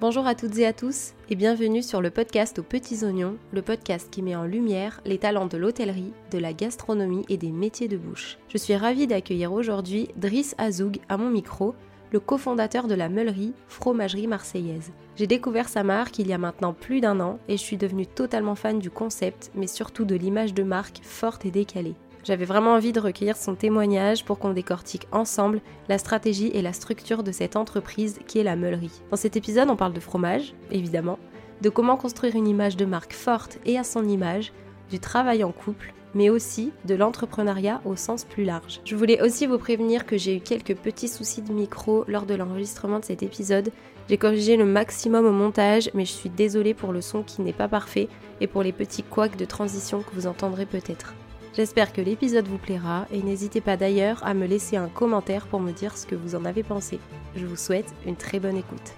Bonjour à toutes et à tous et bienvenue sur le podcast aux petits oignons, le podcast qui met en lumière les talents de l'hôtellerie, de la gastronomie et des métiers de bouche. Je suis ravie d'accueillir aujourd'hui Driss Azoug à mon micro, le cofondateur de la Meulerie, fromagerie marseillaise. J'ai découvert sa marque il y a maintenant plus d'un an et je suis devenue totalement fan du concept, mais surtout de l'image de marque forte et décalée. J'avais vraiment envie de recueillir son témoignage pour qu'on décortique ensemble la stratégie et la structure de cette entreprise qui est la Meulerie. Dans cet épisode, on parle de fromage, évidemment, de comment construire une image de marque forte et à son image, du travail en couple, mais aussi de l'entrepreneuriat au sens plus large. Je voulais aussi vous prévenir que j'ai eu quelques petits soucis de micro lors de l'enregistrement de cet épisode. J'ai corrigé le maximum au montage, mais je suis désolée pour le son qui n'est pas parfait et pour les petits couacs de transition que vous entendrez peut-être. J'espère que l'épisode vous plaira et n'hésitez pas d'ailleurs à me laisser un commentaire pour me dire ce que vous en avez pensé. Je vous souhaite une très bonne écoute.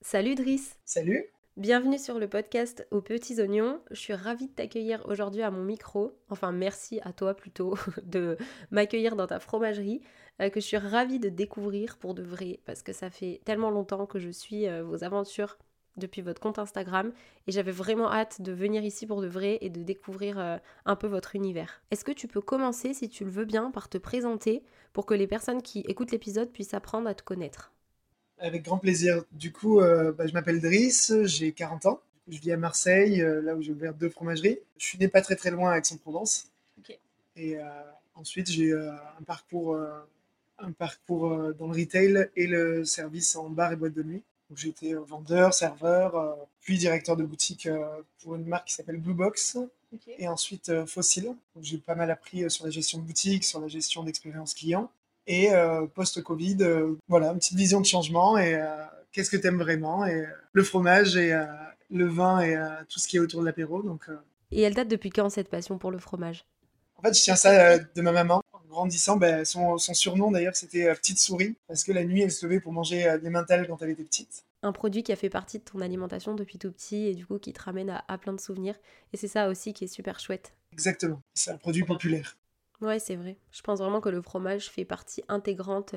Salut Driss Salut Bienvenue sur le podcast aux petits oignons. Je suis ravie de t'accueillir aujourd'hui à mon micro. Enfin, merci à toi plutôt de m'accueillir dans ta fromagerie euh, que je suis ravie de découvrir pour de vrai parce que ça fait tellement longtemps que je suis euh, vos aventures depuis votre compte Instagram et j'avais vraiment hâte de venir ici pour de vrai et de découvrir euh, un peu votre univers. Est-ce que tu peux commencer, si tu le veux bien, par te présenter pour que les personnes qui écoutent l'épisode puissent apprendre à te connaître? Avec grand plaisir. Du coup, euh, bah, je m'appelle Driss, j'ai 40 ans. Je vis à Marseille, euh, là où j'ai ouvert deux fromageries. Je suis né pas très très loin à Aix-en-Provence. Et ensuite, j'ai un parcours, un parcours dans le retail et le service en bar et boîte de nuit. J'étais vendeur, serveur, puis directeur de boutique pour une marque qui s'appelle Blue Box. Et ensuite Fossil. J'ai pas mal appris sur la gestion de boutique, sur la gestion d'expérience client. Et post-Covid, voilà, une petite vision de changement et qu'est-ce que tu aimes vraiment et le fromage et le vin et tout ce qui est autour de l'apéro. Donc, Et elle date depuis quand cette passion pour le fromage? En fait, je tiens ça de ma maman. Grandissant, ben, son, son, surnom d'ailleurs c'était Petite Souris parce que la nuit elle se levait pour manger des mentales quand elle était petite. Un produit qui a fait partie de ton alimentation depuis tout petit et du coup qui te ramène à, à plein de souvenirs. Et c'est ça aussi qui est super chouette. Exactement, c'est un produit populaire. Ouais, c'est vrai. Je pense vraiment que le fromage fait partie intégrante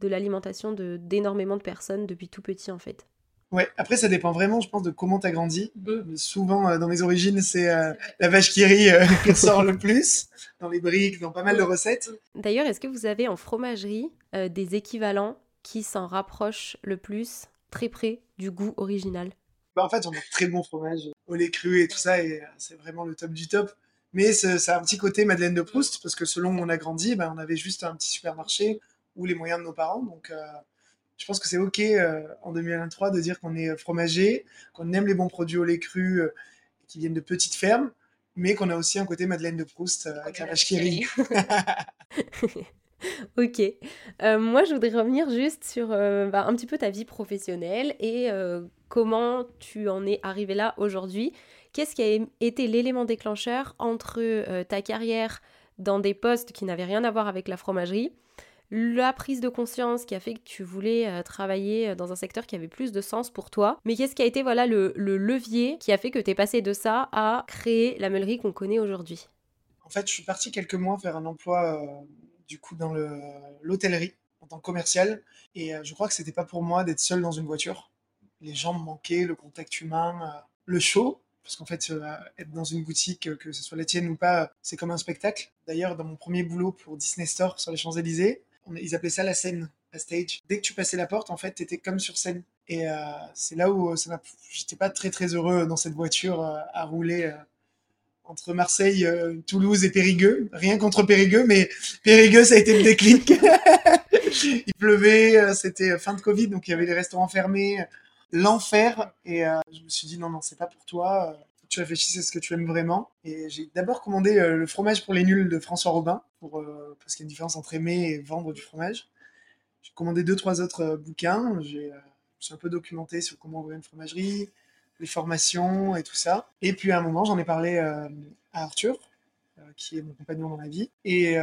de l'alimentation d'énormément de, personnes depuis tout petit en fait. Ouais, après ça dépend vraiment, je pense, de comment tu as grandi. Souvent, euh, dans mes origines, c'est euh, la vache qui rit euh, qui ressort le plus, dans les briques, dans pas mal de recettes. D'ailleurs, est-ce que vous avez en fromagerie des équivalents qui s'en rapprochent le plus, très près du goût original? Bah, En fait, on a très bon fromage au lait cru et tout ça, et c'est vraiment le top du top. Mais ça a un petit côté Madeleine de Proust, parce que selon où on a grandi, bah, on avait juste un petit supermarché ou les moyens de nos parents. Donc, je pense que c'est OK en 2023 de dire qu'on est fromager, qu'on aime les bons produits au lait cru qui viennent de petites fermes, mais qu'on a aussi un côté Madeleine de Proust avec la vache qui rit. ok. moi, je voudrais revenir juste sur bah, un petit peu ta vie professionnelle et comment tu en es arrivé là aujourd'hui. Qu'est-ce qui a été l'élément déclencheur entre ta carrière dans des postes qui n'avaient rien à voir avec la fromagerie la prise de conscience qui a fait que tu voulais euh, travailler euh, dans un secteur qui avait plus de sens pour toi. Mais qu'est-ce qui a été voilà le, levier qui a fait que tu es passé de ça à créer la meulerie qu'on connaît aujourd'hui? En fait, je suis parti quelques mois faire un emploi euh, du coup dans l'hôtellerie en tant que commercial et je crois que c'était pas pour moi d'être seul dans une voiture. Les gens me manquaient, le contact humain, le show parce qu'en fait, être dans une boutique, que ce soit la tienne ou pas, c'est comme un spectacle. D'ailleurs, dans mon premier boulot pour Disney Store sur les Champs-Élysées, ils appelaient ça la scène, la stage. Dès que tu passais la porte, en fait, tu étais comme sur scène. Et euh, c'est là où euh, j'étais pas très très heureux dans cette voiture euh, à rouler entre Marseille, Toulouse et Périgueux. Rien contre Périgueux, mais Périgueux, ça a été le déclic. il pleuvait, c'était fin de Covid, donc il y avait les restaurants fermés, l'enfer. Et je me suis dit non, non, c'est pas pour toi tu réfléchisses à ce que tu aimes vraiment. Et j'ai d'abord commandé le fromage pour les nuls de François Robin, euh, parce qu'il y a une différence entre aimer et vendre du fromage. J'ai commandé deux, trois autres euh, bouquins. J'ai, je suis un peu documenté sur comment ouvrir une fromagerie, les formations et tout ça. Et puis à un moment, j'en ai parlé à Arthur, qui est mon compagnon dans la vie. Et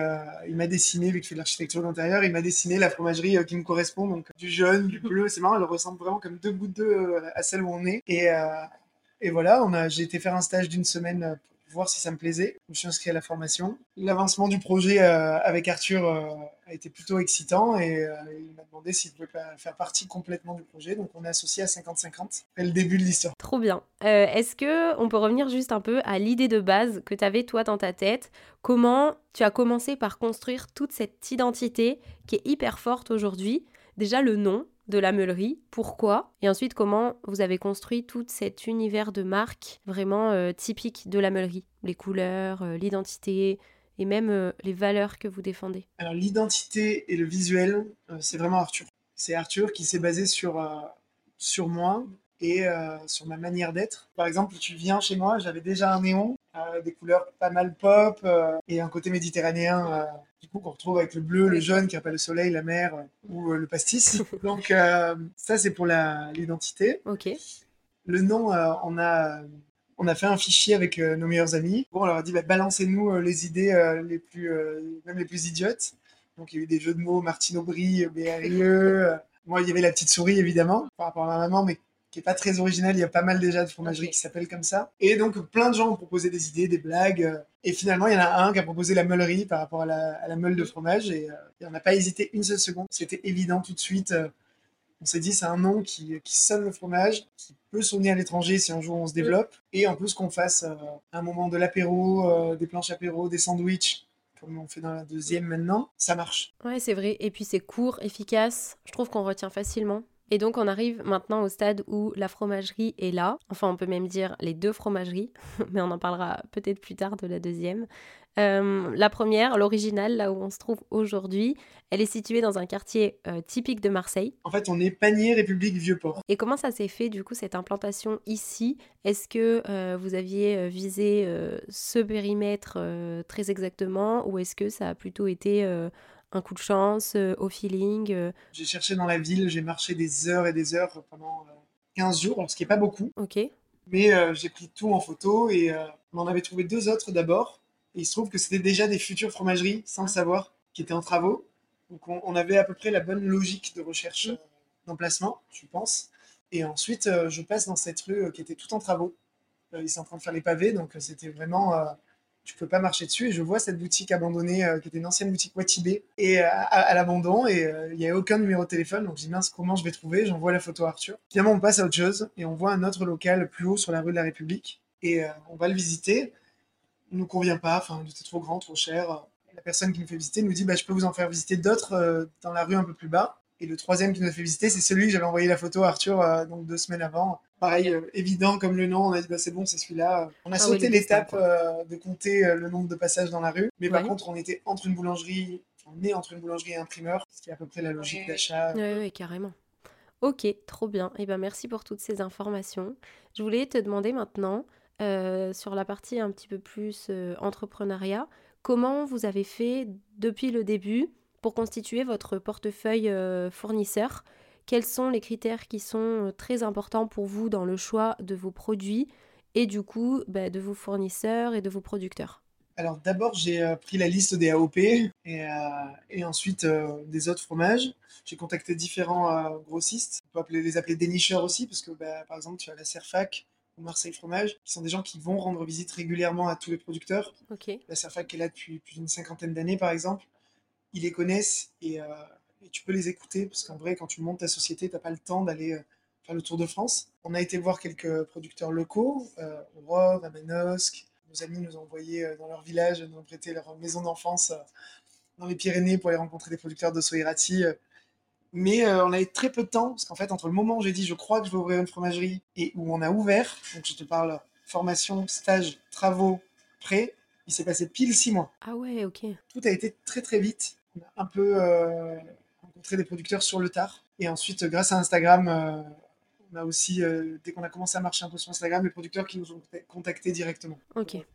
il m'a dessiné, vu qu'il fait de l'architecture d'intérieur, il m'a dessiné la fromagerie qui me correspond, donc du jaune, du bleu. C'est marrant, elle ressemble vraiment comme deux gouttes d'eau à celle où on est. Et, voilà, j'ai été faire un stage d'une semaine, voir si ça me plaisait. Je me suis inscrit à la formation. L'avancement du projet euh, avec Arthur euh, a été plutôt excitant et euh, il m'a demandé s'il pouvait pas faire partie complètement du projet. Donc on est associé à 50-50. C'est le début de l'histoire. Trop bien. Est-ce que on peut revenir juste un peu à l'idée de base que tu avais toi dans ta tête? Comment tu as commencé par construire toute cette identité qui est hyper forte aujourd'hui? Déjà le nom, de la meulerie, pourquoi, et ensuite comment vous avez construit tout cet univers de marque vraiment euh, typique de la meulerie, les couleurs, euh, l'identité et même euh, les valeurs que vous défendez. Alors l'identité et le visuel, c'est vraiment Arthur. C'est Arthur qui s'est basé sur, sur moi et sur ma manière d'être. Par exemple, tu viens chez moi, j'avais déjà un néon, des couleurs pas mal pop et un côté méditerranéen du coup qu'on retrouve avec le bleu, le jaune qui rappelle le soleil, la mer euh, ou euh, le pastis. Donc euh, ça c'est pour l'identité. Ok. Le nom, on a on a fait un fichier avec nos meilleurs amis. Bon, on leur a dit bah, balancez-nous les idées les plus même les plus idiotes. Donc il y a eu des jeux de mots, Martine Aubry, BRIE. Moi, il y avait la petite souris évidemment par rapport à ma maman, mais qui est pas très original. Il y a pas mal déjà de fromageries qui s'appellent comme ça. Et donc, plein de gens ont proposé des idées, des blagues. Et finalement, il y en a un qui a proposé la meulerie par rapport à la, meule de fromage. Et, euh, on n'a pas hésité une seule seconde. C'était évident tout de suite. Euh, on s'est dit, c'est un nom qui, sonne le fromage, qui peut sonner à l'étranger si un jour on se développe. Et en plus qu'on fasse euh, un moment de l'apéro, des planches apéro, des sandwichs, comme on fait dans la deuxième maintenant, ça marche. Ouais, c'est vrai. Et puis c'est court, efficace. Je trouve qu'on retient facilement. Et donc on arrive maintenant au stade où la fromagerie est là. Enfin on peut même dire les deux fromageries, mais on en parlera peut-être plus tard de la deuxième. Euh, la première, l'originale, là où on se trouve aujourd'hui, elle est située dans un quartier euh, typique de Marseille. En fait, on est Panier République Vieux-Port. Et comment ça s'est fait, du coup, cette implantation ici? Est-ce que euh, vous aviez visé ce périmètre très exactement ou est-ce que ça a plutôt été un coup de chance, euh, au feeling euh. J'ai cherché dans la ville, j'ai marché des heures et des heures pendant 15 euh, jours, ce qui n'est pas beaucoup. Ok. Mais j'ai pris tout en photo et on en avait trouvé deux autres d'abord. Et il se trouve que c'était déjà des futures fromageries, sans le savoir, qui étaient en travaux. Donc on, avait à peu près la bonne logique de recherche mm. d'emplacement, je pense. Et ensuite, je passe dans cette rue qui était tout en travaux. ils sont en train de faire les pavés, donc c'était vraiment tu peux pas marcher dessus. Et je vois cette boutique abandonnée, euh, qui était une ancienne boutique Watibé, et euh, à, l'abandon, et euh, il n'y a aucun numéro de téléphone. Donc je dis mince, comment je vais trouver? J'envoie la photo à Arthur. Finalement, on passe à autre chose, et on voit un autre local plus haut sur la rue de la République, et on va le visiter. Il nous convient pas, enfin, il était trop grand, trop cher. La personne qui nous fait visiter nous dit, bah, je peux vous en faire visiter d'autres dans la rue un peu plus bas. Et le troisième qui nous a fait visiter, c'est celui que j'avais envoyé la photo à Arthur donc deux semaines avant, pareil, euh, évident comme le nom, on a dit bah, c'est bon, c'est celui-là. On a ah sauté l'étape euh, de compter euh, le nombre de passages dans la rue, mais par contre, on était entre une boulangerie, on est entre une boulangerie et un primeur, ce qui est à peu près la logique d'achat. Oui, oui, carrément. Ok, trop bien. Et eh ben merci pour toutes ces informations. Je voulais te demander maintenant, sur la partie un petit peu plus entrepreneuriat, comment vous avez fait depuis le début pour constituer votre portefeuille fournisseur quels sont les critères qui sont euh, très importants pour vous dans le choix de vos produits et du coup bah, de vos fournisseurs et de vos producteurs? Alors d'abord j'ai euh, pris la liste des AOP et, euh, ensuite des autres fromages. J'ai contacté différents grossistes. On peut les appeler dénicheurs aussi parce que bah, par exemple tu as la Serfac ou Marseille Fromage qui sont des gens qui vont rendre visite régulièrement à tous les producteurs. La Serfac est là depuis plus d'une cinquantaine d'années par exemple. Ils les connaissent et et tu peux les écouter parce qu'en vrai, quand tu montes ta société, tu n'as pas le temps d'aller euh, faire le tour de France. On a été voir quelques producteurs locaux, euh, à Manosque. Nos amis nous ont envoyé euh, dans leur village, nous ont prêté leur maison d'enfance euh, dans les Pyrénées pour aller rencontrer des producteurs de Soirati. Mais on a eu très peu de temps, parce qu'en fait, entre le moment où j'ai dit je crois que je vais ouvrir une fromagerie et où on a ouvert, donc je te parle formation, stage, travaux, prêt, il s'est passé pile six mois. Ah ouais, ok. Tout a été très très vite. On a un peu des producteurs sur le tard. Et ensuite, grâce à Instagram, euh, on a aussi, euh, dès qu'on a commencé à marcher un peu sur Instagram, les producteurs qui nous ont contactés directement.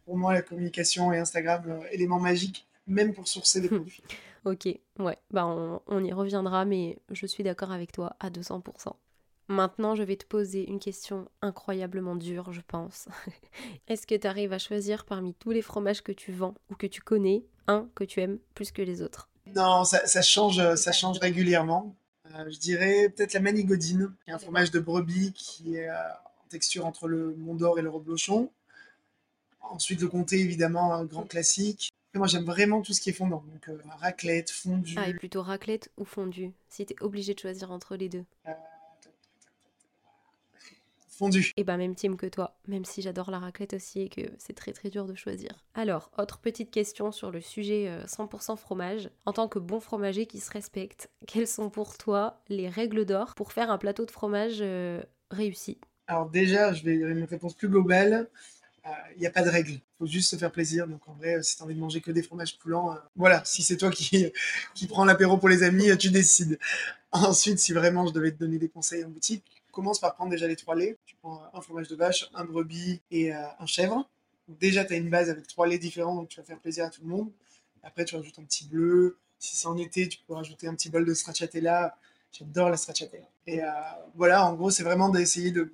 Pour moi, la communication et Instagram, euh, élément magique, même pour sourcer des produits. ok, ouais, bah on, on y reviendra, mais je suis d'accord avec toi à 200%. Maintenant, je vais te poser une question incroyablement dure, je pense. Est-ce que tu arrives à choisir parmi tous les fromages que tu vends ou que tu connais, un que tu aimes plus que les autres? Non, ça, change, ça change régulièrement. Euh, je dirais peut-être la manigodine, qui est un fromage de brebis qui est euh, en texture entre le Mont d'Or et le Reblochon. Ensuite, le comté, évidemment, un grand classique. moi, j'aime vraiment tout ce qui est fondant. Donc, raclette, fondue. Ah, et plutôt raclette ou fondue Si tu es obligé de choisir entre les deux. Et bah même team que toi, même si j'adore la raclette aussi et que c'est très très dur de choisir. Alors, autre petite question sur le sujet 100% euh, fromage. En tant que bon fromager qui se respecte, quelles sont pour toi les règles d'or pour faire un plateau de fromage euh, réussi? Alors déjà, je vais une réponse plus globale. Il euh, n'y a pas de règle. Il faut juste se faire plaisir. Donc en vrai, si tu as envie de manger que des fromages poulants, voilà, si c'est toi qui, qui prends l'apéro pour les amis, tu décides. Ensuite, si vraiment je devais te donner des conseils en boutique, commence par prendre déjà les trois laits. Tu prends un fromage de vache, un brebis et euh, un chèvre. déjà, tu as une base avec trois laits différents, donc tu vas faire plaisir à tout le monde. Après, tu rajoutes un petit bleu. Si c'est en été, tu peux rajouter un petit bol de stracciatella. J'adore la stracciatella. Et euh, voilà, en gros, c'est vraiment d'essayer de,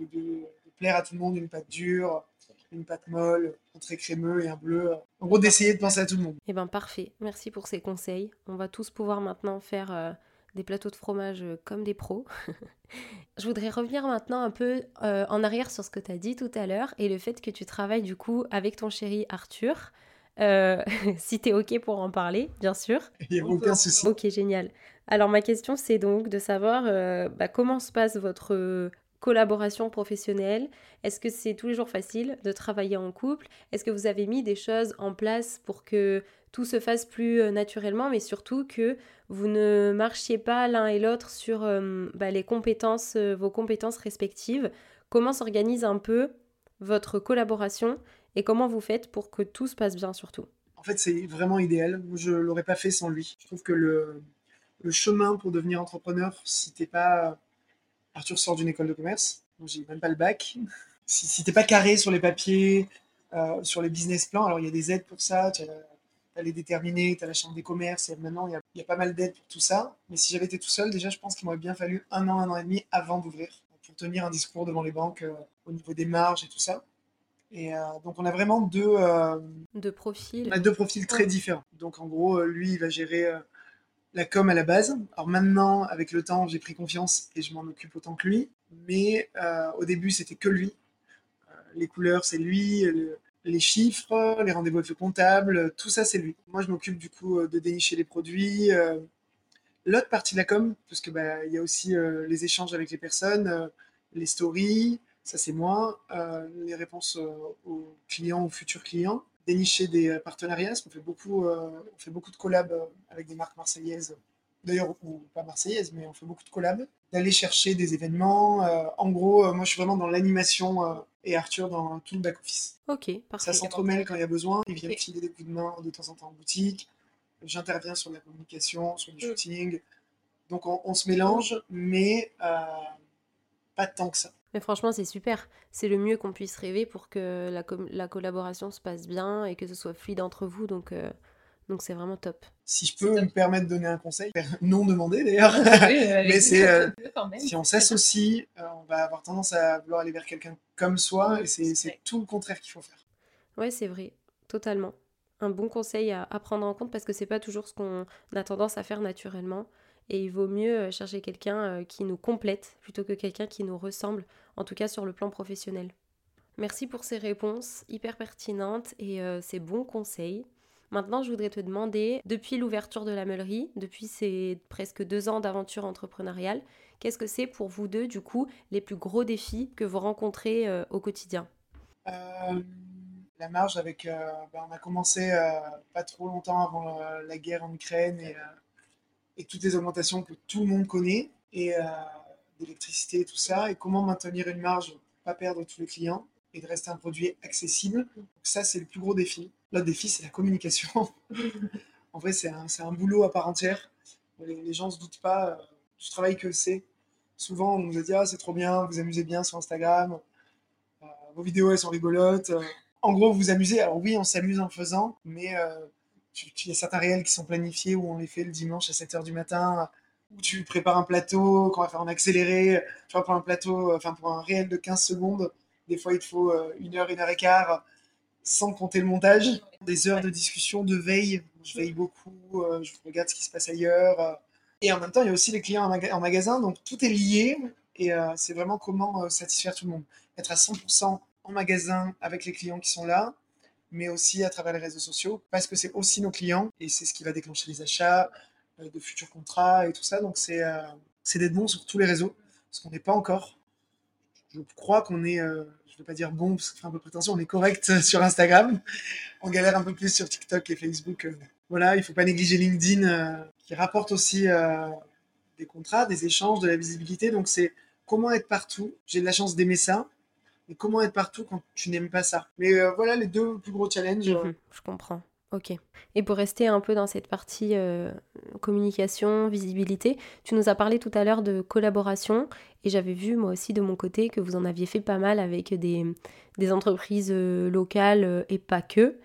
plaire à tout le monde. Une pâte dure, une pâte molle, un très crémeux et un bleu. En gros, d'essayer de penser à tout le monde. Eh ben parfait. Merci pour ces conseils. On va tous pouvoir maintenant faire euh, des plateaux de fromage euh, comme des pros. je voudrais revenir maintenant un peu euh, en arrière sur ce que tu as dit tout à l'heure et le fait que tu travailles du coup avec ton chéri Arthur. Euh, si tu es OK pour en parler, bien sûr. Il n'y a aucun souci. Ok, génial. Alors ma question c'est donc de savoir bah, comment se passe votre collaboration professionnelle Est-ce que c'est tous les jours facile de travailler en couple? Est-ce que vous avez mis des choses en place pour que tout se fasse plus euh, naturellement, mais surtout que vous ne marchiez pas l'un et l'autre sur euh, bah, les compétences, euh, vos compétences respectives. Comment s'organise un peu votre collaboration et comment vous faites pour que tout se passe bien surtout? En fait, c'est vraiment idéal. Je ne l'aurais pas fait sans lui. Je trouve que le, chemin pour devenir entrepreneur, si t'es pas Arthur sort d'une école de commerce, donc j'ai même pas le bac. Si, si t'es pas carré sur les papiers, sur les business plans, alors il y a des aides pour ça. Les déterminer, tu as la chambre des commerces, et maintenant il y a, pas mal d'aides pour tout ça. Mais si j'avais été tout seul, déjà je pense qu'il m'aurait bien fallu un an, un an et demi avant d'ouvrir pour tenir un discours devant les banques euh, au niveau des marges et tout ça. Et euh, donc on a vraiment deux, euh, deux profils. On a deux profils très différents. Donc en gros, lui, il va gérer la com à la base. Alors maintenant, avec le temps, j'ai pris confiance et je m'en occupe autant que lui. Mais au début, c'était que lui. les couleurs, c'est lui les chiffres, les rendez-vous avec le comptable, tout ça c'est lui. Moi je m'occupe du coup euh, de dénicher les produits. Euh, l'autre partie de la com, parce que bah, il y a aussi euh, les échanges avec les personnes, les stories, ça c'est moi, les réponses aux clients, aux futurs clients, dénicher des partenariats, parce qu'on fait beaucoup, fait beaucoup de collabs avec des marques marseillaises d'ailleurs, pas marseillaise, mais on fait beaucoup de collabs, d'aller chercher des événements. Euh, en gros, euh, moi, je suis vraiment dans l'animation euh, et Arthur dans tout le back-office. Ok, parfait. Ça s'entremêle quand il y a besoin. Il vient filer des coups de main de temps en temps en boutique. J'interviens sur la communication, sur le mm. shooting. Donc, on, se mélange, mais pas tant que ça. Mais franchement, c'est super. C'est le mieux qu'on puisse rêver pour que la, la, collaboration se passe bien et que ce soit fluide entre vous. Donc, donc c'est vraiment top. Si je peux me permettre de donner un conseil, non demandé d'ailleurs, mais c'est euh, si on s'associe, euh, on va avoir tendance à vouloir aller vers quelqu'un comme soi et c'est tout le contraire qu'il faut faire. Ouais, c'est vrai, totalement. Un bon conseil à, prendre en compte parce que c'est pas toujours ce qu'on a tendance à faire naturellement et il vaut mieux euh, chercher quelqu'un qui nous complète plutôt que quelqu'un qui nous ressemble, en tout cas sur le plan professionnel. Merci pour ces réponses hyper pertinentes et ces bons conseils. Maintenant, je voudrais te demander, depuis l'ouverture de la meulerie, depuis ces presque deux ans d'aventure entrepreneuriale, qu'est-ce que c'est pour vous deux, du coup, les plus gros défis que vous rencontrez euh, au quotidien? Euh, La marge, avec, euh, ben, on a commencé pas trop longtemps avant la guerre en Ukraine et, toutes les augmentations que tout le monde connaît, et d'électricité et tout ça, et comment maintenir une marge, pas perdre tous les clients et de rester un produit accessible. ça, c'est le plus gros défi. L'autre défi, c'est la communication. en vrai, c'est un, un, boulot à part entière. Les, gens ne se doutent pas euh, du travail que c'est. Souvent, on nous a dit ah, c'est trop bien, vous amusez bien sur Instagram, euh, vos vidéos, elles sont rigolotes. En gros, vous vous amusez. Alors oui, on s'amuse en faisant, mais euh, il y a certains réels qui sont planifiés où on les fait le dimanche à 7h du matin, où tu prépares un plateau, qu'on va faire en accéléré. Tu vois, pour un plateau, enfin pour un réel de 15 secondes, des fois il te faut une heure, une heure et quart sans compter le montage. Des heures de discussion, de veille. Je veille beaucoup, euh, je regarde ce qui se passe ailleurs. Et en même temps, il y a aussi les clients en, magasin, donc tout est lié. Et euh, c'est vraiment comment euh, satisfaire tout le monde. Être à 100% en magasin avec les clients qui sont là, mais aussi à travers les réseaux sociaux, parce que c'est aussi nos clients et c'est ce qui va déclencher les achats, euh, de futurs contrats et tout ça. Donc c'est euh, d'être bon sur tous les réseaux, parce qu'on n'est pas encore. Je crois qu'on est, euh, je ne vais pas dire bon, parce que ça fait un peu prétention, on est correct sur Instagram. On galère un peu plus sur TikTok et Facebook. Voilà, il ne faut pas négliger LinkedIn, qui rapporte aussi des contrats, des échanges, de la visibilité. Donc c'est comment être partout. J'ai de la chance d'aimer ça. Mais comment être partout quand tu n'aimes pas ça? Mais voilà les deux plus gros challenges. Mhm, je comprends. Ok. Et pour rester un peu dans cette partie euh, communication, visibilité, tu nous as parlé tout à l'heure de collaboration et j'avais vu moi aussi de mon côté que vous en aviez fait pas mal avec des, entreprises euh, locales euh, et pas que.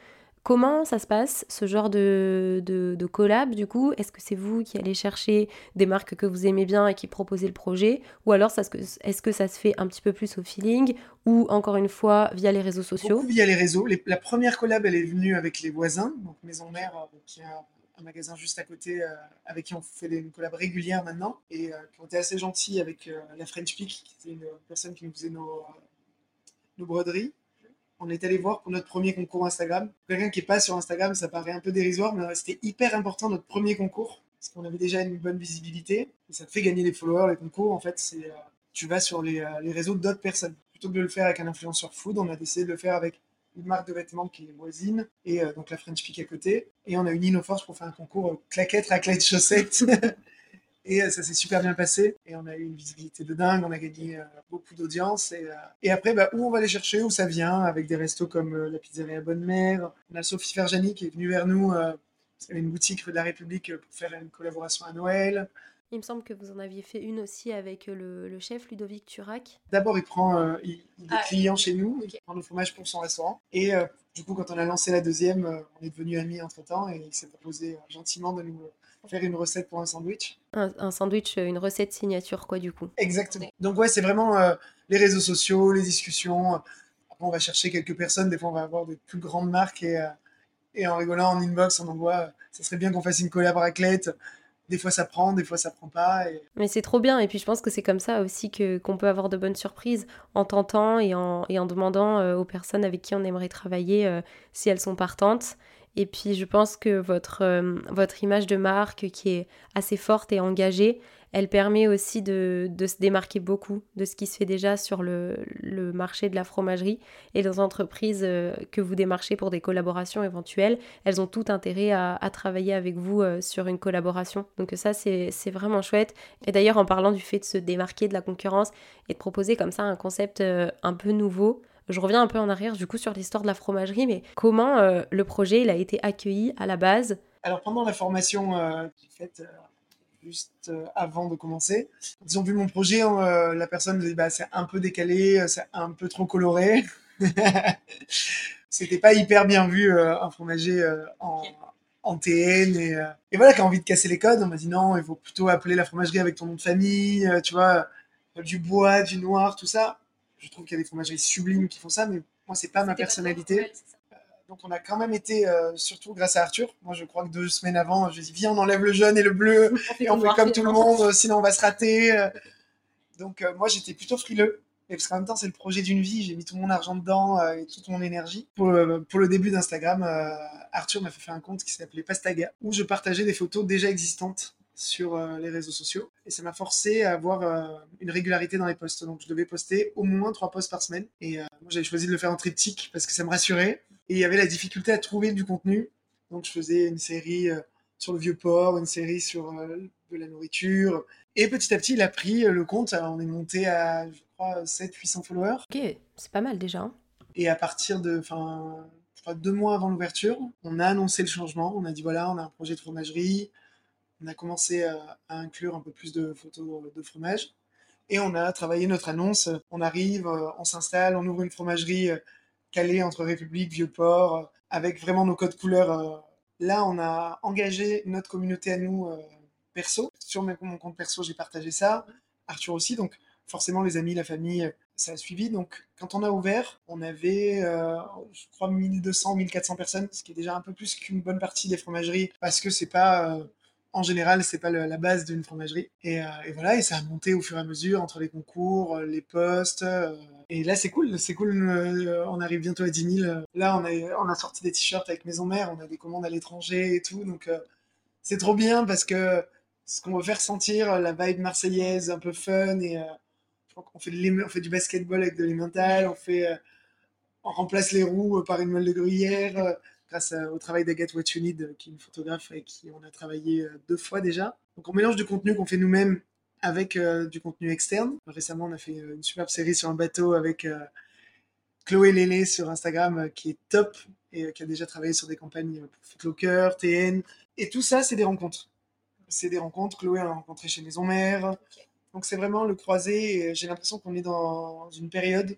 Comment ça se passe, ce genre de, de, collab du coup? Est-ce que c'est vous qui allez chercher des marques que vous aimez bien et qui proposez le projet? Ou alors est-ce que ça se fait un petit peu plus au feeling Ou encore une fois via les réseaux sociaux? Via les réseaux. la première collab, elle est venue avec les voisins, donc Maison Mère, euh, qui a un magasin juste à côté, euh, avec qui on fait une collab régulière maintenant, et euh, qui ont été assez gentils avec la French Peak, qui était une personne qui nous faisait nos, nos broderies on est allé voir pour notre premier concours Instagram. Quelqu'un qui n'est pas sur Instagram, ça paraît un peu dérisoire, mais c'était hyper important notre premier concours parce qu'on avait déjà une bonne visibilité et ça te fait gagner des followers. Les concours, en fait, c'est euh, tu vas sur les, euh, les réseaux d'autres personnes. Plutôt que de le faire avec un influenceur food, on a décidé de le faire avec une marque de vêtements qui est voisine et euh, donc la French Peak à côté. Et on a uni nos forces pour faire un concours claquettes, raclette, chaussettes. Et euh, ça s'est super bien passé. Et on a eu une visibilité de dingue. On a gagné euh, beaucoup d'audience. Et, euh, et, après, bah, où on va les chercher Où ça vient Avec des restos comme la pizzeria Bonne Mère. On a Sophie Ferjani qui est venue vers nous. C'est une boutique de la République pour faire une collaboration à Noël. Il me semble que vous en aviez fait une aussi avec le, chef Ludovic Turac. D'abord, il prend il, est ah, client chez nous, il prend le fromage pour son restaurant. Et du coup, quand on a lancé la deuxième, on est devenu amis entre temps et il s'est proposé gentiment de nous faire une recette pour un sandwich. Un, sandwich, euh, une recette signature, quoi, du coup. Exactement. Donc, ouais, c'est vraiment euh, les réseaux sociaux, les discussions. Après, on va chercher quelques personnes. Des fois, on va avoir de plus grandes marques et, euh, et en rigolant, en inbox, on envoie ça serait bien qu'on fasse une collab raclette. Des fois, ça prend, des fois, ça prend pas. Mais c'est trop bien. Et puis, je pense que c'est comme ça aussi que, qu'on peut avoir de bonnes surprises en tentant et en, et en demandant aux personnes avec qui on aimerait travailler si elles sont partantes. Et puis je pense que votre, euh, votre image de marque qui est assez forte et engagée, elle permet aussi de, se démarquer beaucoup de ce qui se fait déjà sur le, le marché de la fromagerie. Et les entreprises euh, que vous démarchez pour des collaborations éventuelles, elles ont tout intérêt à, à travailler avec vous euh, sur une collaboration. Donc ça, c'est vraiment chouette. Et d'ailleurs, en parlant du fait de se démarquer de la concurrence et de proposer comme ça un concept un peu nouveau, je reviens un peu en arrière du coup sur l'histoire de la fromagerie, mais comment euh, le projet il a été accueilli à la base? Alors pendant la formation euh, j'ai faite euh, juste avant de commencer, ils ont vu mon projet, la personne dit bah, c'est un peu décalé, c'est un peu trop coloré. C'était pas hyper bien vu un fromager en, TN et, et, voilà qui a envie de casser les codes. On m'a dit non, il faut plutôt appeler la fromagerie avec ton nom de famille, tu vois, du bois, du noir, tout ça je trouve qu'il y a des fromageries sublimes qui font ça, mais moi, c'est pas ma personnalité. Euh, donc, on a quand même été, euh, surtout grâce à Arthur. Moi, je crois que deux semaines avant, je dit Viens, on enlève le jaune et le bleu, et on fait comme tout le monde, sinon on va se rater. Donc, euh, moi, j'étais plutôt frileux. Et parce qu'en même temps, c'est le projet d'une vie, j'ai mis tout mon argent dedans et toute mon énergie. Pour, pour le début d'Instagram, Arthur m'a fait faire un compte qui s'appelait Pastaga, où je partageais des photos déjà existantes sur euh, les réseaux sociaux. Et ça m'a forcé à avoir euh, une régularité dans les posts. Donc je devais poster au moins trois posts par semaine. Et euh, moi j'avais choisi de le faire en triptyque parce que ça me rassurait. Et il y avait la difficulté à trouver du contenu. Donc je faisais une série sur le vieux port, une série sur de la nourriture. Et petit à petit, il a pris le compte. on est monté à, je crois, 700-800 followers. Ok, c'est pas mal déjà. Hein. Et à partir de, enfin, deux mois avant l'ouverture, on a annoncé le changement. On a dit voilà, on a un projet de fromagerie on a commencé à, inclure un peu plus de photos de fromage. Et on a travaillé notre annonce. On arrive, euh, on s'installe, on ouvre une fromagerie euh, calée entre République, Vieux-Port, euh, avec vraiment nos codes couleurs. Là, on a engagé notre communauté à nous perso. Sur mon compte perso, j'ai partagé ça. Arthur aussi. Donc, forcément, les amis, la famille, ça a suivi. Donc, quand on a ouvert, on avait, je crois, 1200, 1400 personnes, ce qui est déjà un peu plus qu'une bonne partie des fromageries, parce que c'est pas en général, c'est pas la base d'une fromagerie. Et, voilà, et ça a monté au fur et à mesure entre les concours, les postes. et là, c'est cool, c'est cool. on arrive bientôt à 10 000. Là, on a, sorti des t-shirts avec Maison Mère, on a des commandes à l'étranger et tout. Donc, c'est trop bien parce que ce qu'on veut faire sentir, la vibe marseillaise un peu fun et on fait, on fait du basketball avec de l'émental, on on remplace les roues par une moelle de gruyère grâce au travail d'Agathe Watchunid, qui est une photographe et qui on a travaillé deux fois déjà. Donc on mélange du contenu qu'on fait nous-mêmes avec du contenu externe. Récemment, on a fait une superbe série sur un bateau avec Chloé Lélé sur Instagram qui est top et qui a déjà travaillé sur des campagnes pour Footlocker, TN. Et tout ça, c'est des rencontres. C'est des rencontres. Chloé a rencontré chez Maison Mère. Donc c'est vraiment le croisé. J'ai l'impression qu'on est dans une période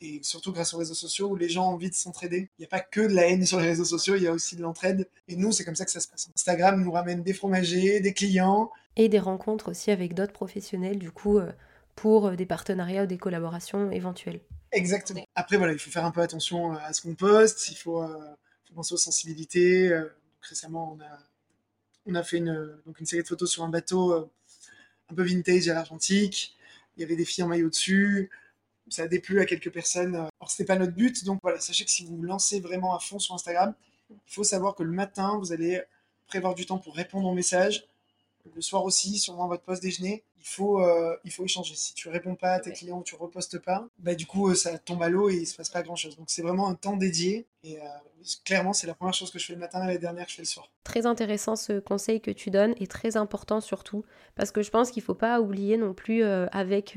et surtout grâce aux réseaux sociaux où les gens ont envie de s'entraider. Il n'y a pas que de la haine sur les réseaux sociaux, il y a aussi de l'entraide. Et nous, c'est comme ça que ça se passe. Instagram nous ramène des fromagers, des clients. Et des rencontres aussi avec d'autres professionnels, du coup, euh, pour euh, des partenariats ou des collaborations éventuelles. Exactement. Après, voilà, il faut faire un peu attention à ce qu'on poste, il faut, euh, penser aux sensibilités. récemment, on a, on a fait une, donc une série de photos sur un bateau un peu vintage à l'argentique. Il y avait des filles en maillot dessus ça a déplu à quelques personnes. Alors, c'était pas notre but. Donc voilà, sachez que si vous vous lancez vraiment à fond sur Instagram, il faut savoir que le matin, vous allez prévoir du temps pour répondre aux messages. Le soir aussi, sûrement votre poste déjeuner, il faut, euh, il faut échanger. Si tu réponds pas à tes clients ou tu repostes pas, bah, du coup, euh, ça tombe à l'eau et il se passe pas grand chose. Donc, c'est vraiment un temps dédié. Et euh, clairement, c'est la première chose que je fais le matin et la dernière que je fais le soir. Très intéressant ce conseil que tu donnes et très important surtout parce que je pense qu'il faut pas oublier non plus avec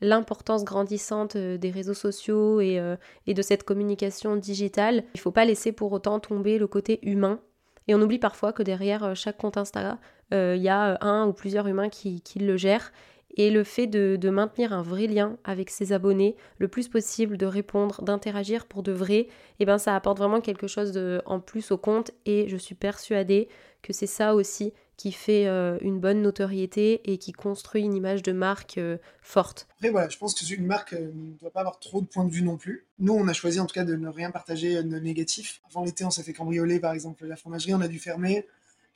l'importance grandissante euh, des réseaux sociaux euh, et, de cette communication digitale, il ne faut pas laisser pour autant tomber le côté humain. Et on oublie parfois que derrière euh, chaque compte Instagram, il y a un ou plusieurs humains qui, le gèrent. Et le fait de, maintenir un vrai lien avec ses abonnés, le plus possible, de répondre, d'interagir pour de vrai, eh ben ça apporte vraiment quelque chose de, en plus au compte. Et je suis persuadée que c'est ça aussi qui fait euh, une bonne notoriété et qui construit une image de marque euh, forte. Après, voilà, je pense que une marque euh, ne doit pas avoir trop de points de vue non plus. Nous, on a choisi en tout cas de ne rien partager de négatif. Avant l'été, on s'est fait cambrioler, par exemple, la fromagerie, on a dû fermer.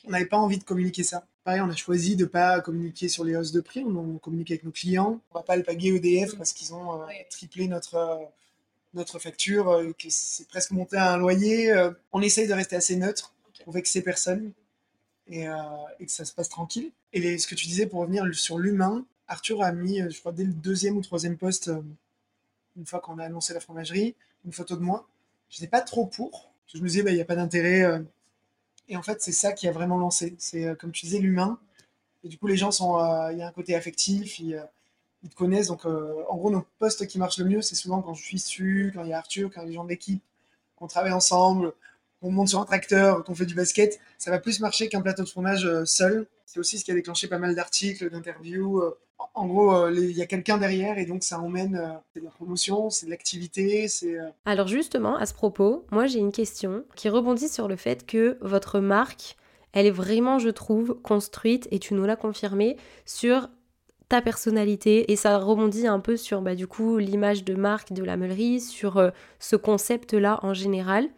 On n'avait pas envie de communiquer ça. Pareil, on a choisi de ne pas communiquer sur les hausses de prix, on, communique avec nos clients. On ne va pas le paguer EDF parce qu'ils ont triplé notre, notre facture, que c'est presque monté à un loyer. on essaye de rester assez neutre pour vexer personne. Euh, et, que ça se passe tranquille. Et ce que tu disais pour revenir sur l'humain, Arthur a mis, euh, je crois, dès le deuxième ou troisième poste, euh, une fois qu'on a annoncé la fromagerie, une photo de moi. Je n'étais pas trop pour. Je me disais, bah, il n'y a pas d'intérêt. Et en fait, c'est ça qui a vraiment lancé. C'est, comme tu disais, l'humain. Et du coup, les gens sont. Il y a un côté affectif, ils, te connaissent. Donc, en gros, nos postes qui marchent le mieux, c'est souvent quand je suis dessus, quand il y a Arthur, quand il y a les gens de l'équipe, qu'on travaille ensemble, on monte sur un tracteur, qu'on fait du basket, ça va plus marcher qu'un plateau de fromage euh, seul. C'est aussi ce qui a déclenché pas mal d'articles, d'interviews. Euh. En gros, euh, il y a quelqu'un derrière et donc ça emmène c'est de la promotion, c'est de l'activité, c'est. Alors justement, à ce propos, moi j'ai une question qui rebondit sur le fait que votre marque, elle est vraiment, je trouve, construite et tu nous l'as confirmé sur ta personnalité et ça rebondit un peu sur bah, du coup l'image de marque de la meulerie, sur ce concept là en général.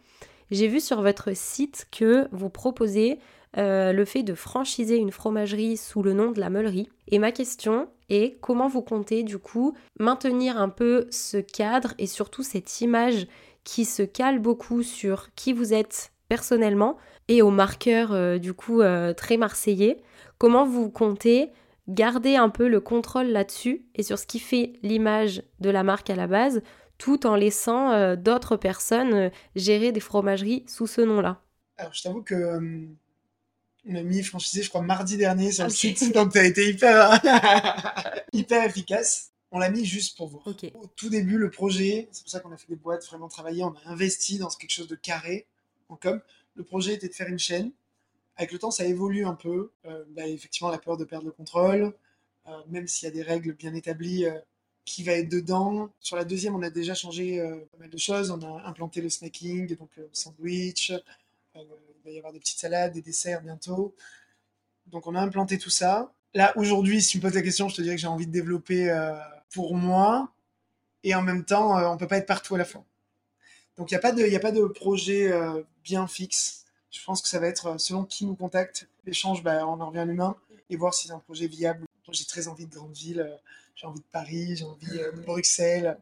J'ai vu sur votre site que vous proposez euh, le fait de franchiser une fromagerie sous le nom de la meulerie. Et ma question est comment vous comptez du coup maintenir un peu ce cadre et surtout cette image qui se cale beaucoup sur qui vous êtes personnellement et au marqueur euh, du coup euh, très marseillais? Comment vous comptez garder un peu le contrôle là-dessus et sur ce qui fait l'image de la marque à la base tout en laissant euh, d'autres personnes euh, gérer des fromageries sous ce nom-là Alors, je t'avoue que euh, on a mis franchisé, je crois, mardi dernier sur le site, donc tu as été hyper, hyper efficace. On l'a mis juste pour vous. Au tout début, le projet, c'est pour ça qu'on a fait des boîtes, vraiment travaillé, on a investi dans quelque chose de carré en com. Le projet était de faire une chaîne. Avec le temps, ça évolue un peu. Bah, effectivement, la peur de perdre le contrôle, même s'il y a des règles bien établies, qui va être dedans. Sur la deuxième, on a déjà changé euh, pas mal de choses. On a implanté le snacking, donc le euh, sandwich. Euh, il va y avoir des petites salades, des desserts bientôt. Donc on a implanté tout ça. Là, aujourd'hui, si tu me poses la question, je te dirais que j'ai envie de développer pour moi. Et en même temps, on ne peut pas être partout à la fois. Donc il n'y a, pas de, a pas de projet bien fixe. Je pense que ça va être selon qui nous contacte. L'échange, bah, on en revient à l'humain et voir si c'est un projet viable. J'ai très envie de grande ville, j'ai envie de Paris, j'ai envie de Bruxelles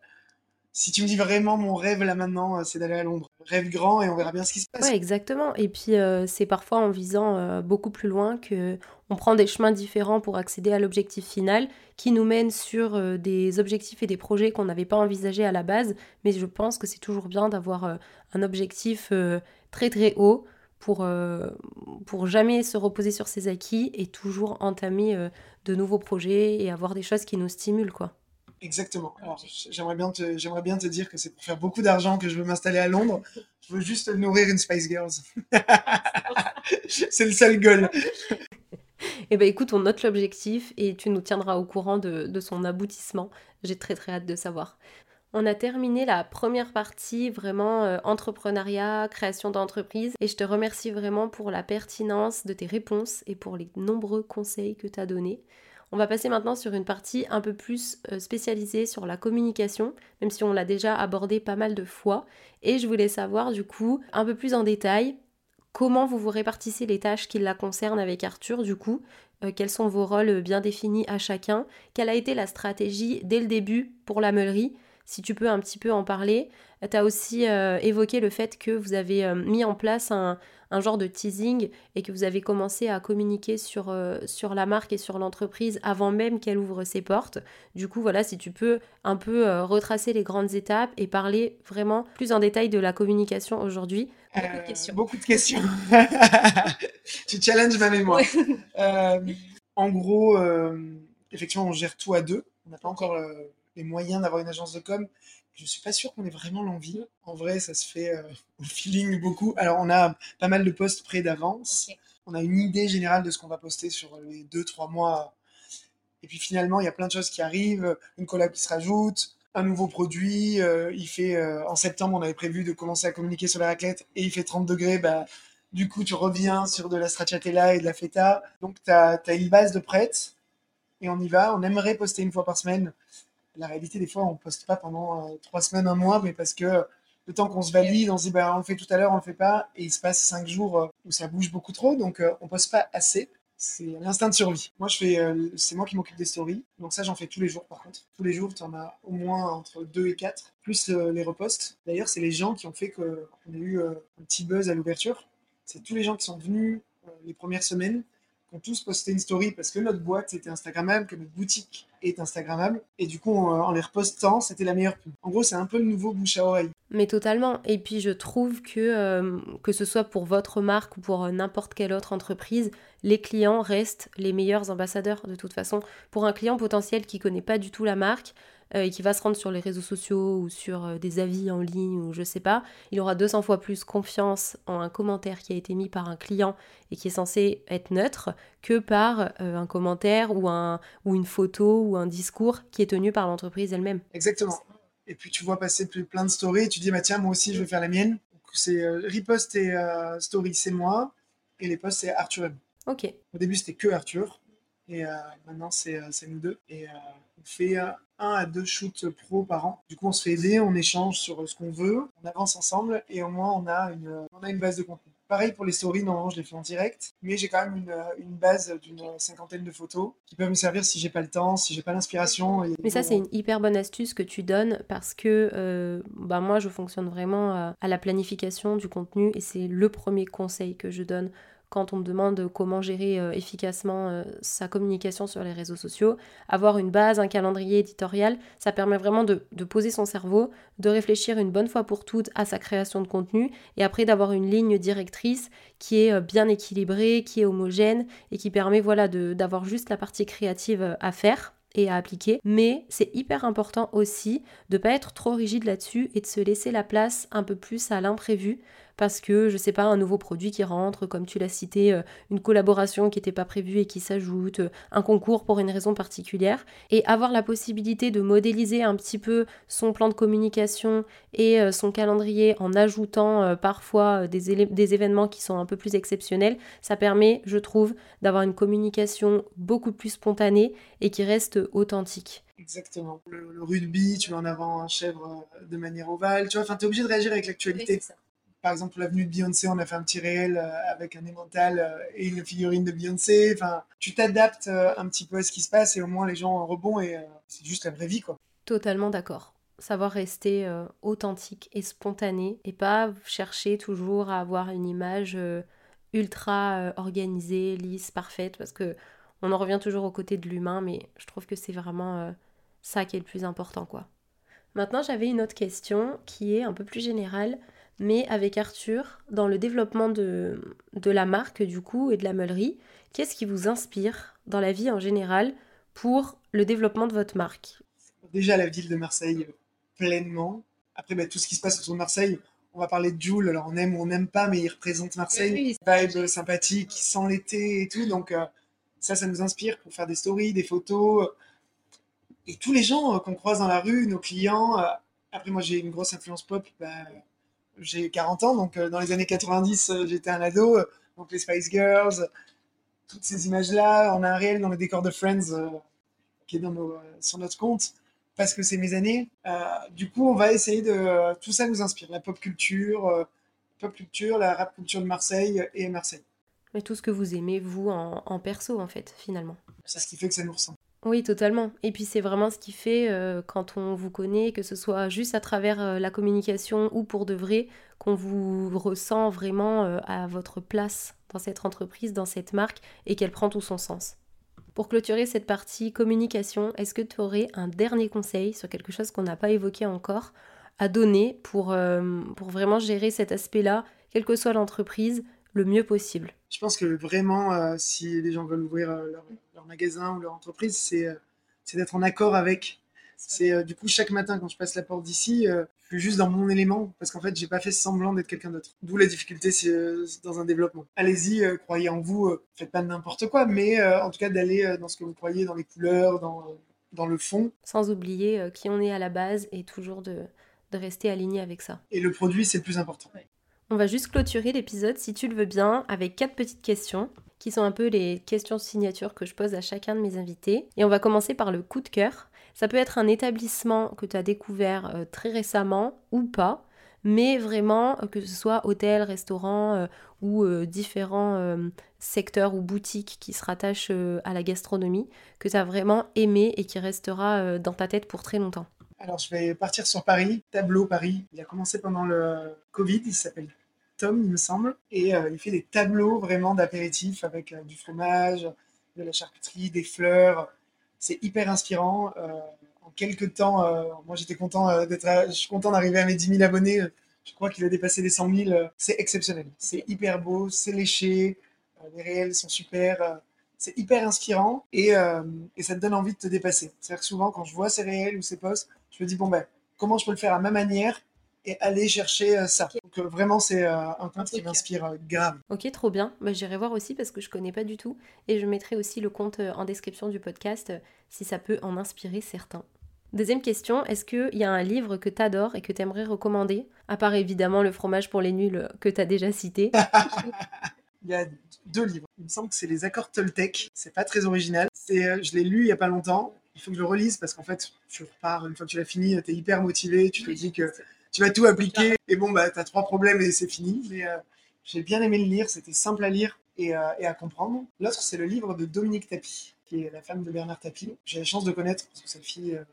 si tu me dis vraiment mon rêve là maintenant, euh, c'est d'aller à Londres. Rêve grand et on verra bien ce qui se passe. Ouais, exactement. Et puis euh, c'est parfois en visant euh, beaucoup plus loin que on prend des chemins différents pour accéder à l'objectif final, qui nous mène sur des objectifs et des projets qu'on n'avait pas envisagés à la base. Mais je pense que c'est toujours bien d'avoir un objectif très très haut pour, pour jamais se reposer sur ses acquis et toujours entamer de nouveaux projets et avoir des choses qui nous stimulent quoi. Exactement. Alors, j'aimerais bien, te, j'aimerais bien te dire que c'est pour faire beaucoup d'argent que je veux m'installer à Londres. Je veux juste nourrir une Spice Girls. c'est le seul goal. Eh ben écoute, on note l'objectif et tu nous tiendras au courant de, de son aboutissement. J'ai très très hâte de savoir. On a terminé la première partie vraiment euh, entrepreneuriat, création d'entreprise et je te remercie vraiment pour la pertinence de tes réponses et pour les nombreux conseils que tu as donnés. On va passer maintenant sur une partie un peu plus euh, spécialisée sur la communication, même si on l'a déjà abordé pas mal de fois. Et je voulais savoir du coup un peu plus en détail comment vous vous répartissez les tâches qui la concernent avec Arthur du coup, euh, quels sont vos rôles bien définis à chacun, quelle a été la stratégie dès le début pour la meulerie, si tu peux un petit peu en parler. Tu as aussi euh, évoqué le fait que vous avez mis en place un, un genre de teasing et que vous avez commencé à communiquer sur, euh, sur la marque et sur l'entreprise avant même qu'elle ouvre ses portes. Du coup, voilà, si tu peux un peu euh, retracer les grandes étapes et parler vraiment plus en détail de la communication aujourd'hui. Beaucoup de questions. Euh, beaucoup de questions. tu challenges ma mémoire. en gros, effectivement, on gère tout à deux. On n'a pas encore les moyens d'avoir une agence de com je suis pas sûr qu'on ait vraiment l'envie. En vrai, ça se fait euh, au feeling beaucoup. Alors, on a pas mal de posts prêts d'avance. On a une idée générale de ce qu'on va poster sur les deux, trois mois. Et puis finalement, il y a plein de choses qui arrivent. Une collab qui se rajoute, un nouveau produit. Euh, il fait, euh, en septembre, on avait prévu de commencer à communiquer sur la raclette et il fait 30 degrés. Bah, du coup, tu reviens sur de la stracciatella et de la feta. Donc, tu as, as, une base de prête et on y va. On aimerait poster une fois par semaine la réalité, des fois, on poste pas pendant euh, trois semaines, un mois, mais parce que le temps qu'on se valide, on se dit bah, on le fait tout à l'heure, on le fait pas, et il se passe cinq jours euh, où ça bouge beaucoup trop, donc euh, on poste pas assez. C'est l'instinct de survie. Moi, je fais, c'est moi qui m'occupe des stories, donc ça, j'en fais tous les jours par contre. Tous les jours, tu en as au moins entre deux et quatre, plus les reposts. D'ailleurs, c'est les gens qui ont fait qu'on a eu un petit buzz à l'ouverture. C'est tous les gens qui sont venus les premières semaines tous posté une story parce que notre boîte était Instagrammable, que notre boutique est Instagrammable. Et du coup, en les repostant, c'était la meilleure pub. En gros, c'est un peu le nouveau bouche à oreille. Mais totalement. Et puis, je trouve que, euh, que ce soit pour votre marque ou pour euh, n'importe quelle autre entreprise, les clients restent les meilleurs ambassadeurs de toute façon. Pour un client potentiel qui connaît pas du tout la marque, et qui va se rendre sur les réseaux sociaux ou sur euh, des avis en ligne ou je sais pas, il aura 200 fois plus confiance en un commentaire qui a été mis par un client et qui est censé être neutre que par euh, un commentaire ou, un, ou une photo ou un discours qui est tenu par l'entreprise elle-même. Exactement. Et puis tu vois passer plein de stories et tu dis bah tiens moi aussi je vais faire la mienne. C'est repost et story c'est moi et les posts c'est Arthur M. Ok. Au début c'était que Arthur et maintenant c'est nous deux et on fait un à deux shoots pro par an. Du coup, on se fait aider, on échange sur ce qu'on veut, on avance ensemble et au moins on a une, on a une base de contenu. Pareil pour les stories, normalement je les fais en direct, mais j'ai quand même une, une base d'une cinquantaine de photos qui peuvent me servir si j'ai pas le temps, si j'ai pas l'inspiration. Mais ça, c'est une hyper bonne astuce que tu donnes parce que euh, bah, moi je fonctionne vraiment à la planification du contenu et c'est le premier conseil que je donne quand on me demande comment gérer euh, efficacement euh, sa communication sur les réseaux sociaux. Avoir une base, un calendrier éditorial, ça permet vraiment de, poser son cerveau, de réfléchir une bonne fois pour toutes à sa création de contenu et après d'avoir une ligne directrice qui est euh, bien équilibrée, qui est homogène et qui permet voilà d'avoir juste la partie créative à faire et à appliquer. Mais c'est hyper important aussi de ne pas être trop rigide là-dessus et de se laisser la place un peu plus à l'imprévu parce que, je sais pas, un nouveau produit qui rentre, comme tu l'as cité, euh, une collaboration qui n'était pas prévue et qui s'ajoute, euh, un concours pour une raison particulière, et avoir la possibilité de modéliser un petit peu son plan de communication et euh, son calendrier en ajoutant parfois des, des événements qui sont un peu plus exceptionnels, ça permet, je trouve, d'avoir une communication beaucoup plus spontanée et qui reste authentique. Exactement. Le, rugby, tu mets en avant un chèvre de manière ovale, tu vois, enfin, tu es obligé de réagir avec l'actualité par exemple, l'avenue de Beyoncé, on a fait un petit réel avec un émental et une figurine de Beyoncé. Enfin, tu t'adaptes un petit peu à ce qui se passe et au moins les gens rebondent et c'est juste la vraie vie, quoi. Totalement d'accord savoir rester authentique et spontané et pas chercher toujours à avoir une image ultra organisée, lisse, parfaite parce que on en revient toujours aux côtés de l'humain mais je trouve que c'est vraiment ça qui est le plus important quoi. Maintenant, j'avais une autre question qui est un peu plus générale, mais avec Arthur, dans le développement de, de la marque du coup et de la meulerie, qu'est-ce qui vous inspire dans la vie en général pour le développement de votre marque? Déjà la ville de Marseille, pleinement. Après, bah, tout ce qui se passe autour de Marseille, on va parler de Jules, alors on aime ou on n'aime pas, mais il représente Marseille. Vibe sympathique, sent l'été et tout, donc euh, ça, ça nous inspire pour faire des stories, des photos et tous les gens euh, qu'on croise dans la rue, nos clients. Euh, après, moi, j'ai une grosse influence pop. Bah, j'ai 40 ans, donc euh, dans les années 90, j'étais un ado. donc les Spice Girls, toutes ces images-là. On a un réel dans le décor de Friends qui est dans nos, sur notre compte parce que c'est mes années. du coup, on va essayer de. tout ça nous inspire. La pop culture, pop culture, la rap culture de Marseille et Marseille. Mais tout ce que vous aimez, vous, en, en perso, en fait, finalement. C'est ce qui fait que ça nous ressemble. Oui, totalement. Et puis c'est vraiment ce qui fait euh, quand on vous connaît, que ce soit juste à travers euh, la communication ou pour de vrai, qu'on vous ressent vraiment euh, à votre place dans cette entreprise, dans cette marque, et qu'elle prend tout son sens. Pour clôturer cette partie communication, est-ce que tu aurais un dernier conseil sur quelque chose qu'on n'a pas évoqué encore à donner pour, pour vraiment gérer cet aspect-là, quelle que soit l'entreprise, le mieux possible Je pense que vraiment, euh, si les gens veulent ouvrir euh, leur, magasin ou leur entreprise, c'est euh, d'être en accord avec. C'est du coup chaque matin quand je passe la porte d'ici, je suis juste dans mon élément parce qu'en fait j'ai pas fait semblant d'être quelqu'un d'autre. D'où la difficulté dans un développement. Allez-y, croyez en vous, faites pas n'importe quoi, mais en tout cas d'aller dans ce que vous croyez, dans les couleurs, dans, dans le fond. Sans oublier qui on est à la base et toujours de, de rester aligné avec ça. Et le produit c'est le plus important. On va juste clôturer l'épisode, si tu le veux bien, avec quatre petites questions qui sont un peu les questions signature que je pose à chacun de mes invités. Et on va commencer par le coup de cœur. Ça peut être un établissement que tu as découvert euh, très récemment ou pas, mais vraiment euh, que ce soit hôtel, restaurant euh, ou différents secteurs ou boutiques qui se rattachent à la gastronomie, que tu as vraiment aimé et qui restera dans ta tête pour très longtemps. Alors, je vais partir sur Paris, Tableau Paris. Il a commencé pendant le Covid, il s'appelle Tom, il me semble, et euh, il fait des tableaux vraiment d'apéritifs avec euh, du fromage, de la charcuterie, des fleurs. C'est hyper inspirant. Euh, en quelques temps, moi j'étais content d'être, je suis content d'arriver à mes 10 000 abonnés. Je crois qu'il a dépassé les 100 000. C'est exceptionnel. C'est hyper beau, c'est léché, les réels sont super c'est hyper inspirant et, et, ça te donne envie de te dépasser. C'est-à-dire que souvent, quand je vois ces réels ou ces posts, je me dis, bon, ben, comment je peux le faire à ma manière et aller chercher euh, ça. Donc euh, vraiment, c'est euh, un compte qui m'inspire grave. Ok, trop bien. Bah, J'irai voir aussi parce que je connais pas du tout. Et je mettrai aussi le compte en description du podcast si ça peut en inspirer certains. Deuxième question, est-ce qu'il y a un livre que tu adores et que tu aimerais recommander? À part évidemment le fromage pour les nuls que tu as déjà cité. il y a deux livres. Il me semble que c'est les accords Toltec. C'est pas très original. C'est, je l'ai lu il y a pas longtemps il faut que je le relise parce qu'en fait, tu repars, une fois que tu l'as fini, tu es hyper motivé, tu te dis que tu vas tout appliquer et bon, bah, tu as trois problèmes et c'est fini. Mais euh, j'ai bien aimé le lire, c'était simple à lire et, euh, et à comprendre. L'autre, c'est le livre de Dominique Tapie, qui est la femme de Bernard Tapie. J'ai la chance de connaître parce que cette fille euh,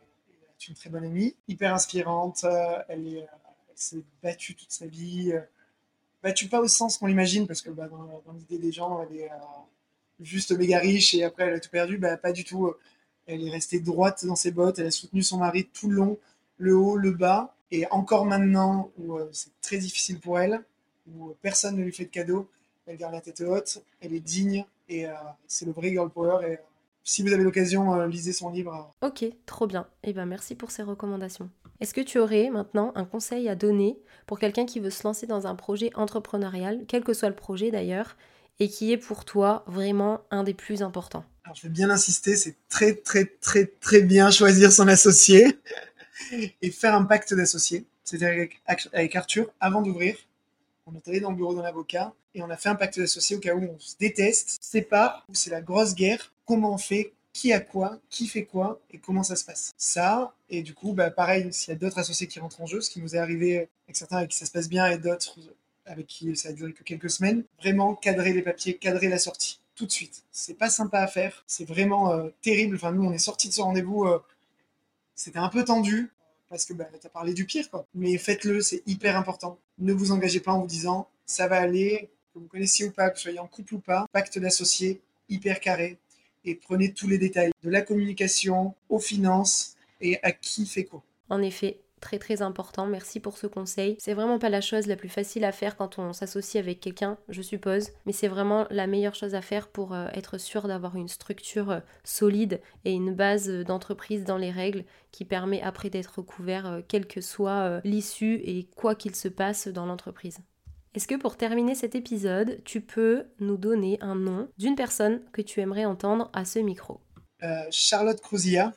est une très bonne amie, hyper inspirante. elle s'est battue toute sa vie. Battue pas au sens qu'on l'imagine parce que bah, dans, l'idée des gens, elle est juste méga riche et après elle a tout perdu. Bah, pas du tout elle est restée droite dans ses bottes, elle a soutenu son mari tout le long, le haut, le bas. Et encore maintenant, où euh, c'est très difficile pour elle, où personne ne lui fait de cadeau, elle garde la tête haute, elle est digne, et euh, c'est le vrai girl power. Et euh, si vous avez l'occasion, lisez son livre. Ok, trop bien. Et eh ben merci pour ces recommandations. Est-ce que tu aurais maintenant un conseil à donner pour quelqu'un qui veut se lancer dans un projet entrepreneurial, quel que soit le projet d'ailleurs, et qui est pour toi vraiment un des plus importants? Alors, je vais bien insister, c'est très, très, très, très bien choisir son associé et faire un pacte d'associé. C'est-à-dire avec, Arthur, avant d'ouvrir, on est allé dans le bureau d'un avocat et on a fait un pacte d'associé au cas où on se déteste, sépare, où c'est la grosse guerre. Comment on fait? Qui a quoi, qui fait quoi et comment ça se passe. Ça, et du coup, bah, pareil, s'il y a d'autres associés qui rentrent en jeu, ce qui nous est arrivé avec certains avec qui ça se passe bien et d'autres avec qui ça a duré que quelques semaines, vraiment cadrer les papiers, cadrer la sortie tout de suite. C'est pas sympa à faire, c'est vraiment euh, terrible. Enfin, nous, on est sortis de ce rendez-vous, euh, c'était un peu tendu parce que bah, tu as parlé du pire, quoi. Mais faites-le, c'est hyper important. Ne vous engagez pas en vous disant ça va aller, que vous connaissiez ou pas, que vous soyez en couple ou pas, pacte d'associés, hyper carré, et prenez tous les détails, de la communication aux finances et à qui fait quoi. En effet, très très important. Merci pour ce conseil. C'est vraiment pas la chose la plus facile à faire quand on s'associe avec quelqu'un, je suppose, mais c'est vraiment la meilleure chose à faire pour euh, être sûr d'avoir une structure euh, solide et une base euh, d'entreprise dans les règles qui permet après d'être couvert quelle que soit l'issue et quoi qu'il se passe dans l'entreprise. Est-ce que pour terminer cet épisode, tu peux nous donner un nom d'une personne que tu aimerais entendre à ce micro? Charlotte Crouzilla,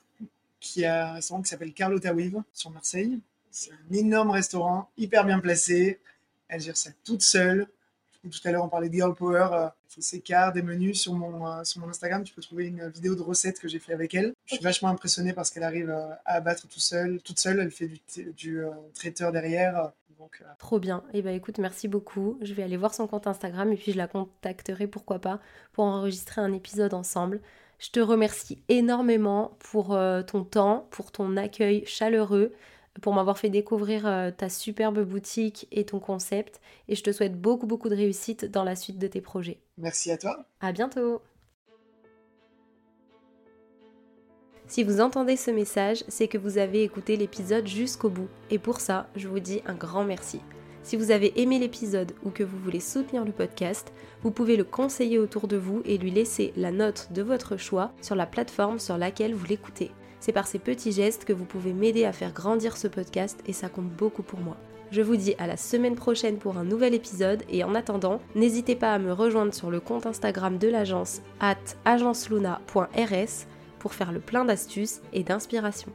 qui a un restaurant qui s'appelle Carlota Weave sur Marseille. C'est un énorme restaurant, hyper bien placé. Elle gère ça toute seule. Tout à l'heure, on parlait de Girl Power. Fait ses cartes, des menus sur mon, euh, sur mon Instagram. Tu peux trouver une vidéo de recette que j'ai fait avec elle. Je suis vachement impressionné parce qu'elle arrive euh, à abattre tout seul, toute seule. Elle fait du, du euh, traiteur derrière. Donc, Trop bien. Et eh ben écoute, merci beaucoup. Je vais aller voir son compte Instagram et puis je la contacterai, pourquoi pas, pour enregistrer un épisode ensemble. Je te remercie énormément pour euh, ton temps, pour ton accueil chaleureux, pour m'avoir fait découvrir euh, ta superbe boutique et ton concept. Et je te souhaite beaucoup, beaucoup de réussite dans la suite de tes projets. Merci à toi. À bientôt. Si vous entendez ce message, c'est que vous avez écouté l'épisode jusqu'au bout. Et pour ça, je vous dis un grand merci. Si vous avez aimé l'épisode ou que vous voulez soutenir le podcast, vous pouvez le conseiller autour de vous et lui laisser la note de votre choix sur la plateforme sur laquelle vous l'écoutez. C'est par ces petits gestes que vous pouvez m'aider à faire grandir ce podcast et ça compte beaucoup pour moi. Je vous dis à la semaine prochaine pour un nouvel épisode et en attendant, n'hésitez pas à me rejoindre sur le compte Instagram de l'agence at agenceluna.rs pour faire le plein d'astuces et d'inspiration.